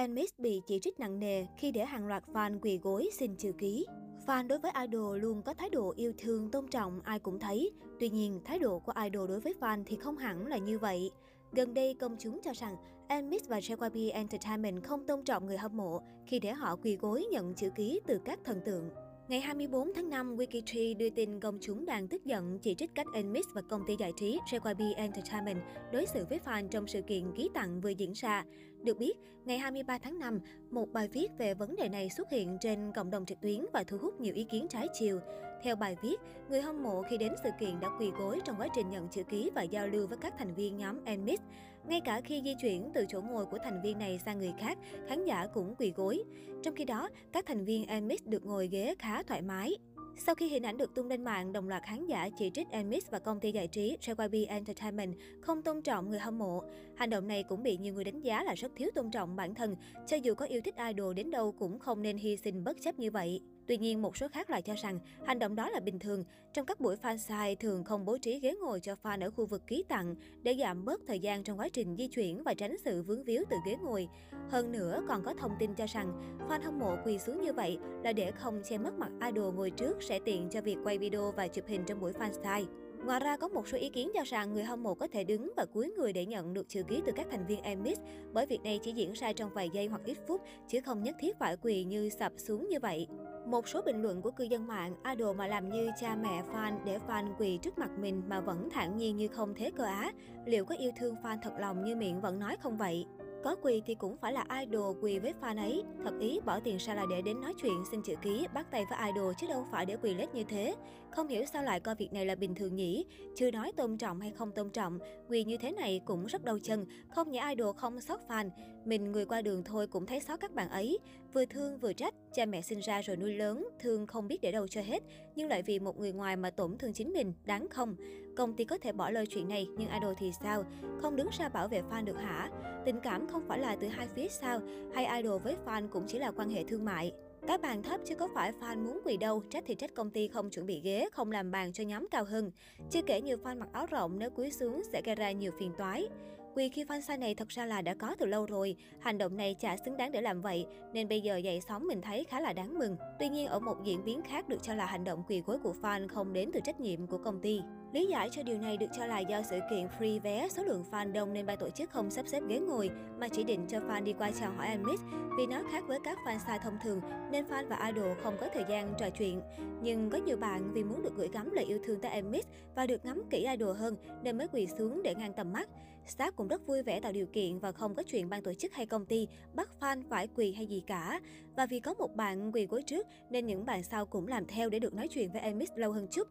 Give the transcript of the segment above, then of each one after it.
Enmix bị chỉ trích nặng nề khi để hàng loạt fan quỳ gối xin chữ ký. Fan đối với idol luôn có thái độ yêu thương, tôn trọng ai cũng thấy. Tuy nhiên, thái độ của idol đối với fan thì không hẳn là như vậy. Gần đây, công chúng cho rằng Enmix và JYP Entertainment không tôn trọng người hâm mộ khi để họ quỳ gối nhận chữ ký từ các thần tượng. Ngày 24 tháng 5, Wikitree đưa tin công chúng đang tức giận chỉ trích cách Enmix và công ty giải trí JYP Entertainment đối xử với fan trong sự kiện ký tặng vừa diễn ra. Được biết, ngày 23 tháng 5, một bài viết về vấn đề này xuất hiện trên cộng đồng trực tuyến và thu hút nhiều ý kiến trái chiều. Theo bài viết, người hâm mộ khi đến sự kiện đã quỳ gối trong quá trình nhận chữ ký và giao lưu với các thành viên nhóm Enmix. Ngay cả khi di chuyển từ chỗ ngồi của thành viên này sang người khác, khán giả cũng quỳ gối. Trong khi đó, các thành viên Enmix được ngồi ghế khá thoải mái. Sau khi hình ảnh được tung lên mạng, đồng loạt khán giả chỉ trích Enmix và công ty giải trí JYP Entertainment không tôn trọng người hâm mộ. Hành động này cũng bị nhiều người đánh giá là rất thiếu tôn trọng bản thân, cho dù có yêu thích idol đến đâu cũng không nên hy sinh bất chấp như vậy. Tuy nhiên, một số khác lại cho rằng hành động đó là bình thường. Trong các buổi fan side thường không bố trí ghế ngồi cho fan ở khu vực ký tặng để giảm bớt thời gian trong quá trình di chuyển và tránh sự vướng víu từ ghế ngồi. Hơn nữa, còn có thông tin cho rằng fan hâm mộ quỳ xuống như vậy là để không che mất mặt idol ngồi trước sẽ tiện cho việc quay video và chụp hình trong buổi fan side. Ngoài ra, có một số ý kiến cho rằng người hâm mộ có thể đứng và cúi người để nhận được chữ ký từ các thành viên Emmys, bởi việc này chỉ diễn ra trong vài giây hoặc ít phút, chứ không nhất thiết phải quỳ như sập xuống như vậy. Một số bình luận của cư dân mạng, idol mà làm như cha mẹ fan để fan quỳ trước mặt mình mà vẫn thản nhiên như không thế cơ á. Liệu có yêu thương fan thật lòng như miệng vẫn nói không vậy? Có quỳ thì cũng phải là idol quỳ với fan ấy. Thật ý, bỏ tiền ra là để đến nói chuyện xin chữ ký, bắt tay với idol chứ đâu phải để quỳ lết như thế. Không hiểu sao lại coi việc này là bình thường nhỉ? Chưa nói tôn trọng hay không tôn trọng, quỳ như thế này cũng rất đau chân. Không nhẽ idol không xót fan. Mình người qua đường thôi cũng thấy sót các bạn ấy. Vừa thương vừa trách, cha mẹ sinh ra rồi nuôi lớn, thương không biết để đâu cho hết. Nhưng lại vì một người ngoài mà tổn thương chính mình, đáng không? Công ty có thể bỏ lơi chuyện này, nhưng idol thì sao? Không đứng ra bảo vệ fan được hả? Tình cảm không phải là từ hai phía sao, hay idol với fan cũng chỉ là quan hệ thương mại. Cái bàn thấp chứ có phải fan muốn quỳ đâu, trách thì trách công ty không chuẩn bị ghế, không làm bàn cho nhóm cao hơn. Chưa kể nhiều fan mặc áo rộng nếu cúi xuống sẽ gây ra nhiều phiền toái. Quỳ khi fan sai này thật ra là đã có từ lâu rồi, hành động này chả xứng đáng để làm vậy, nên bây giờ dậy sóng mình thấy khá là đáng mừng. Tuy nhiên ở một diễn biến khác được cho là hành động quỳ gối của fan không đến từ trách nhiệm của công ty. Lý giải cho điều này được cho là do sự kiện free vé, số lượng fan đông nên ban tổ chức không sắp xếp ghế ngồi, mà chỉ định cho fan đi qua chào hỏi Enmix vì nó khác với các fan sai thông thường, nên fan và idol không có thời gian trò chuyện. Nhưng có nhiều bạn vì muốn được gửi gắm lời yêu thương tới Enmix và được ngắm kỹ idol hơn nên mới quỳ xuống để ngang tầm mắt. Staff cũng rất vui vẻ tạo điều kiện và không có chuyện ban tổ chức hay công ty bắt fan phải quỳ hay gì cả. Và vì có một bạn quỳ gối trước nên những bạn sau cũng làm theo để được nói chuyện với Enmix lâu hơn chút.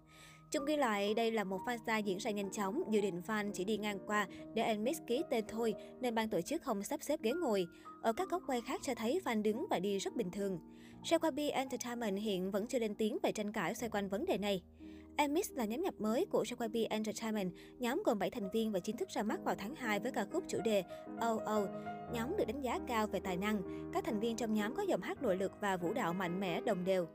Chung ghi lại, đây là một fansa diễn ra nhanh chóng, dự định fan chỉ đi ngang qua để Enmix ký tên thôi, nên ban tổ chức không sắp xếp ghế ngồi. Ở các góc quay khác cho thấy fan đứng và đi rất bình thường. JYP Entertainment hiện vẫn chưa lên tiếng về tranh cãi xoay quanh vấn đề này. Enmix là nhóm nhạc mới của JYP Entertainment, nhóm gồm 7 thành viên và chính thức ra mắt vào tháng 2 với ca khúc chủ đề Oh Oh. Nhóm được đánh giá cao về tài năng. Các thành viên trong nhóm có giọng hát nội lực và vũ đạo mạnh mẽ đồng đều.